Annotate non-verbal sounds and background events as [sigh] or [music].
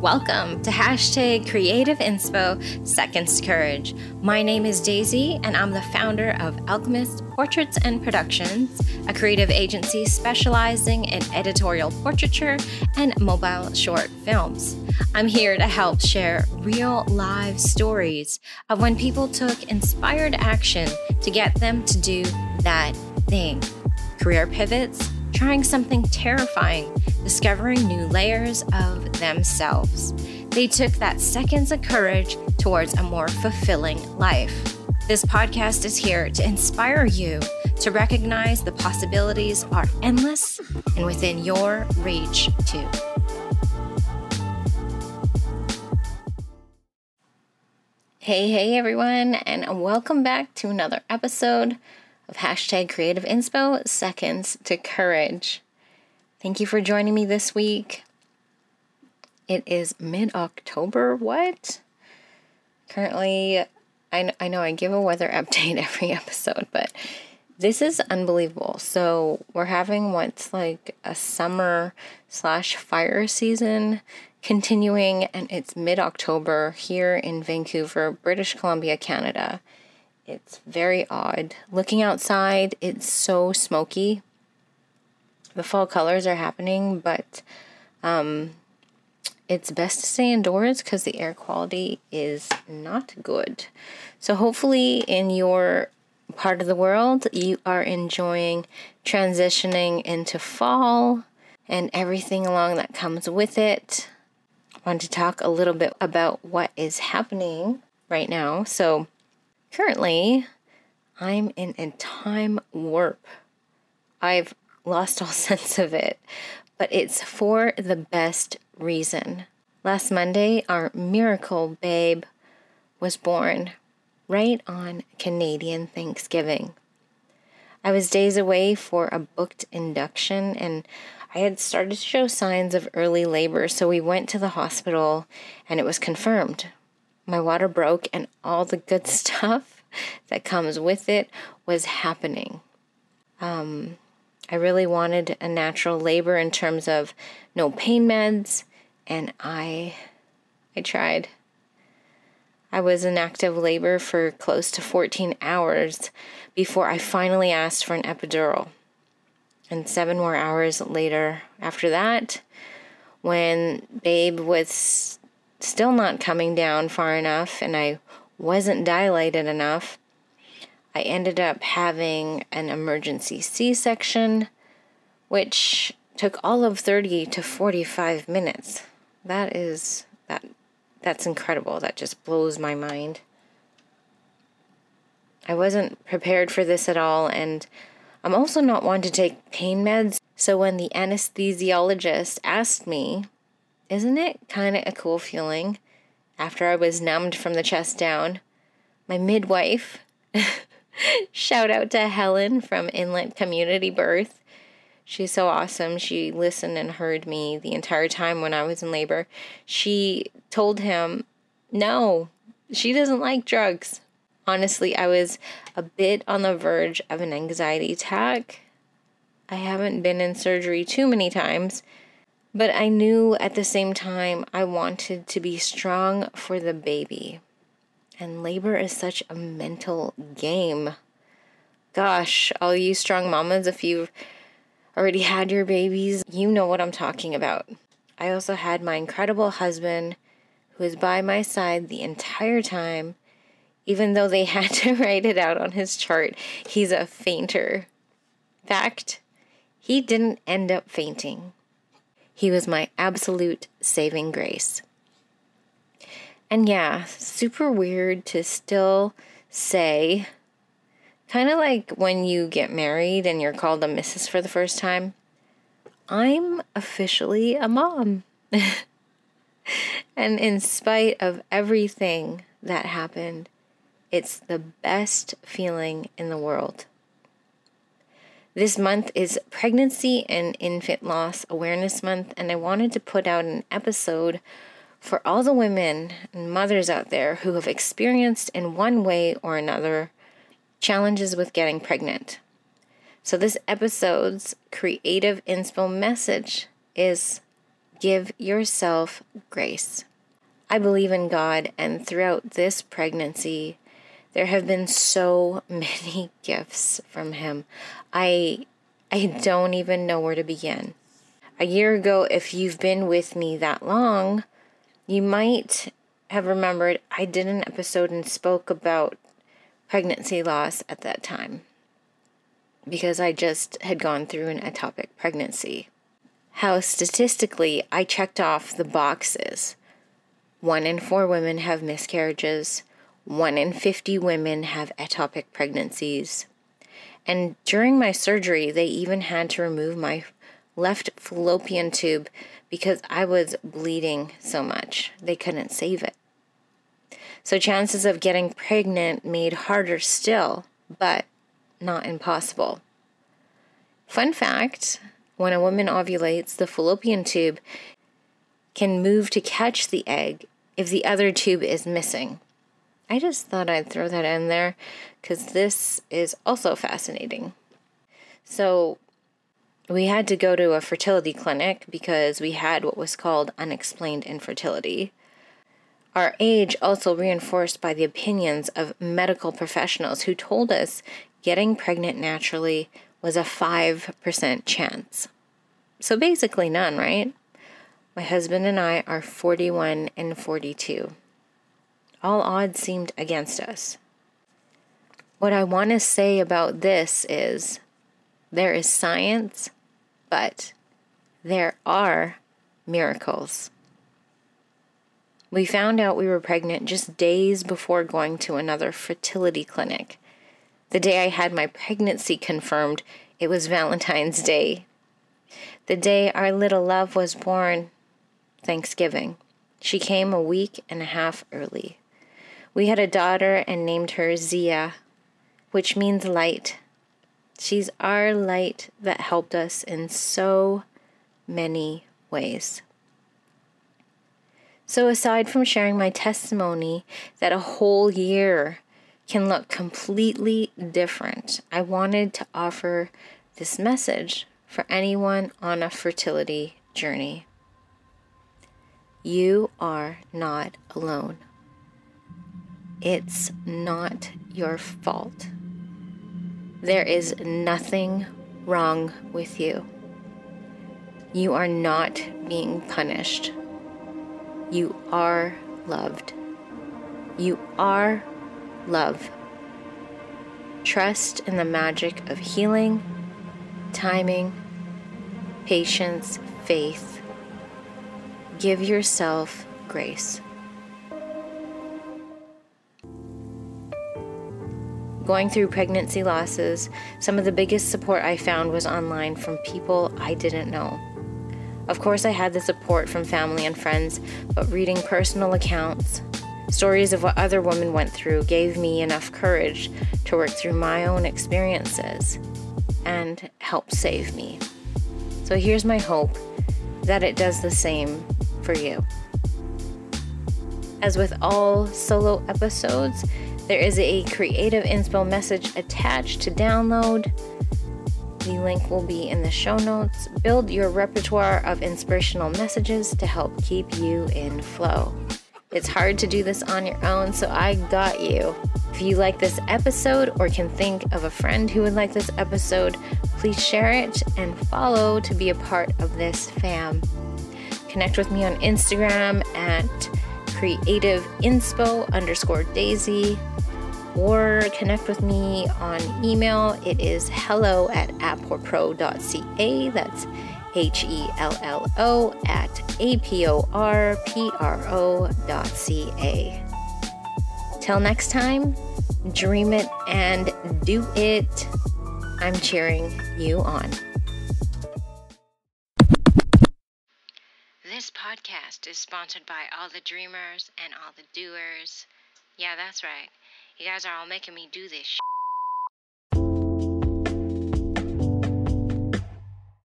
Welcome to hashtag Creative Inspo Seconds Courage. My name is Daisy, and I'm the founder of Alchemist Portraits and Productions, a creative agency specializing in editorial portraiture and mobile short films. I'm here to help share real live stories of when people took inspired action to get them to do that thing. Career pivots, trying something terrifying, discovering new layers of themselves. They took that seconds of courage towards a more fulfilling life. This podcast is here to inspire you to recognize the possibilities are endless and within your reach, too. Hey, hey, everyone, and welcome back to another episode of hashtag Creative Inspo Seconds to Courage. Thank you for joining me this week. It is mid October. What? Currently, I, I know I give a weather [laughs] update every episode, but this is unbelievable. So, we're having what's like a summer slash fire season continuing, and it's mid October here in Vancouver, British Columbia, Canada. It's very odd. Looking outside, it's so smoky. The fall colors are happening, but um, it's best to stay indoors because the air quality is not good. So, hopefully, in your part of the world, you are enjoying transitioning into fall and everything along that comes with it. I want to talk a little bit about what is happening right now. So, Currently, I'm in a time warp. I've lost all [laughs] sense of it, but it's for the best reason. Last Monday, our miracle babe was born right on Canadian Thanksgiving. I was days away for a booked induction and I had started to show signs of early labor, so we went to the hospital and it was confirmed my water broke, and all the good [laughs] stuff that comes with it was happening. Um, I really wanted a natural labor in terms of no pain meds, and I, I tried. I was in active labor for close to 14 hours before I finally asked for an epidural. And seven more hours later, after that, when Babe was still not coming down far enough and I wasn't dilated enough, I ended up having an emergency C section, which took all of 30 to 45 minutes. That is that that's incredible. That just blows my mind. I wasn't prepared for this at all and I'm also not one to take pain meds. So when the anesthesiologist asked me isn't it kind of a cool feeling after I was numbed from the chest down? My midwife, [laughs] [laughs] shout out to Helen from Inlet Community Birth. She's so awesome. She listened and heard me the entire time when I was in labor. She told him, no, she doesn't like drugs. Honestly, I was a bit on the verge of an anxiety attack. I haven't been in surgery too many times, but I knew at the same time I wanted to be strong for the baby. And labor is such a mental game. Gosh, all you strong mamas, if you've already had your babies, you know what I'm talking about. I also had my incredible husband who was by my side the entire time, even though they [laughs] had to write it out on his chart. He's a fainter. Fact, he didn't end up fainting. He was my absolute saving grace. And yeah, super weird to still say, kind of like when you get married and you're called a missus for the first time. I'm officially a mom. [laughs] and in spite of everything that happened, it's the best feeling in the world. This month is Pregnancy and Infant Loss Awareness Month, and I wanted to put out an episode for all the women and mothers out there who have experienced, in one way or another, challenges with getting pregnant. So, this episode's creative inspo message is Give yourself grace. I believe in God, and throughout this pregnancy, there have been so [laughs] many gifts from Him. I I don't even know where to begin. A year ago, if you've been with me that long, you might have remembered I did an episode and spoke about pregnancy loss at that time because I just had gone through an ectopic pregnancy. How statistically I checked off the boxes. One in four women have miscarriages, one in 50 women have ectopic pregnancies. And during my surgery, they even had to remove my left fallopian tube because I was bleeding so much. They couldn't save it. So chances of getting pregnant made harder still, but not impossible. Fun fact when a woman ovulates, the fallopian tube can move to catch the egg if the other tube is missing. I just thought I'd throw that in there because this is also fascinating. So, we had to go to a fertility clinic because we had what was called unexplained infertility. Our age also reinforced by the opinions of medical professionals who told us getting pregnant naturally was a 5% chance. So basically, none, right? My husband and I are 41 and 42. All odds seemed against us. What I want to say about this is there is science, but there are miracles. We found out we were pregnant just days before going to another fertility clinic. The day I had my pregnancy confirmed, it was Valentine's Day. The day our little love was born, Thanksgiving. She came a week and a half early. We had a daughter and named her Zia, which means light. She's our light that helped us in so many ways. So, aside from sharing my testimony that a whole year can look completely different, I wanted to offer this message for anyone on a fertility journey. You are not alone. It's not your fault. There is nothing wrong with you. You are not being punished you are loved. You are love. Trust in the magic of healing, timing, patience, faith. Give yourself grace. Going through pregnancy losses, some of the biggest support I found was online from people I didn't know. Of course, I had the support from family and friends, but reading personal accounts, stories of what other women went through, gave me enough courage to work through my own experiences and help save me. So here's my hope that it does the same for you. As with all solo episodes, there is a creative inspo message attached to download. The link will be in the show notes. Build your repertoire of inspirational messages to help keep you in flow. It's hard to do this on your own, so I got you. If you like this episode or can think of a friend who would like this episode, please share it and follow to be a part of this fam. Connect with me on Instagram at creative inspo underscore daisy or connect with me on email. It is hello at apporpro.ca. That's H E L L O at A P O R P R O dot C A. Till next time, dream it and do it. I'm cheering you on. This podcast is sponsored by all the dreamers and all the doers. Yeah, that's right. You guys are all making me do this.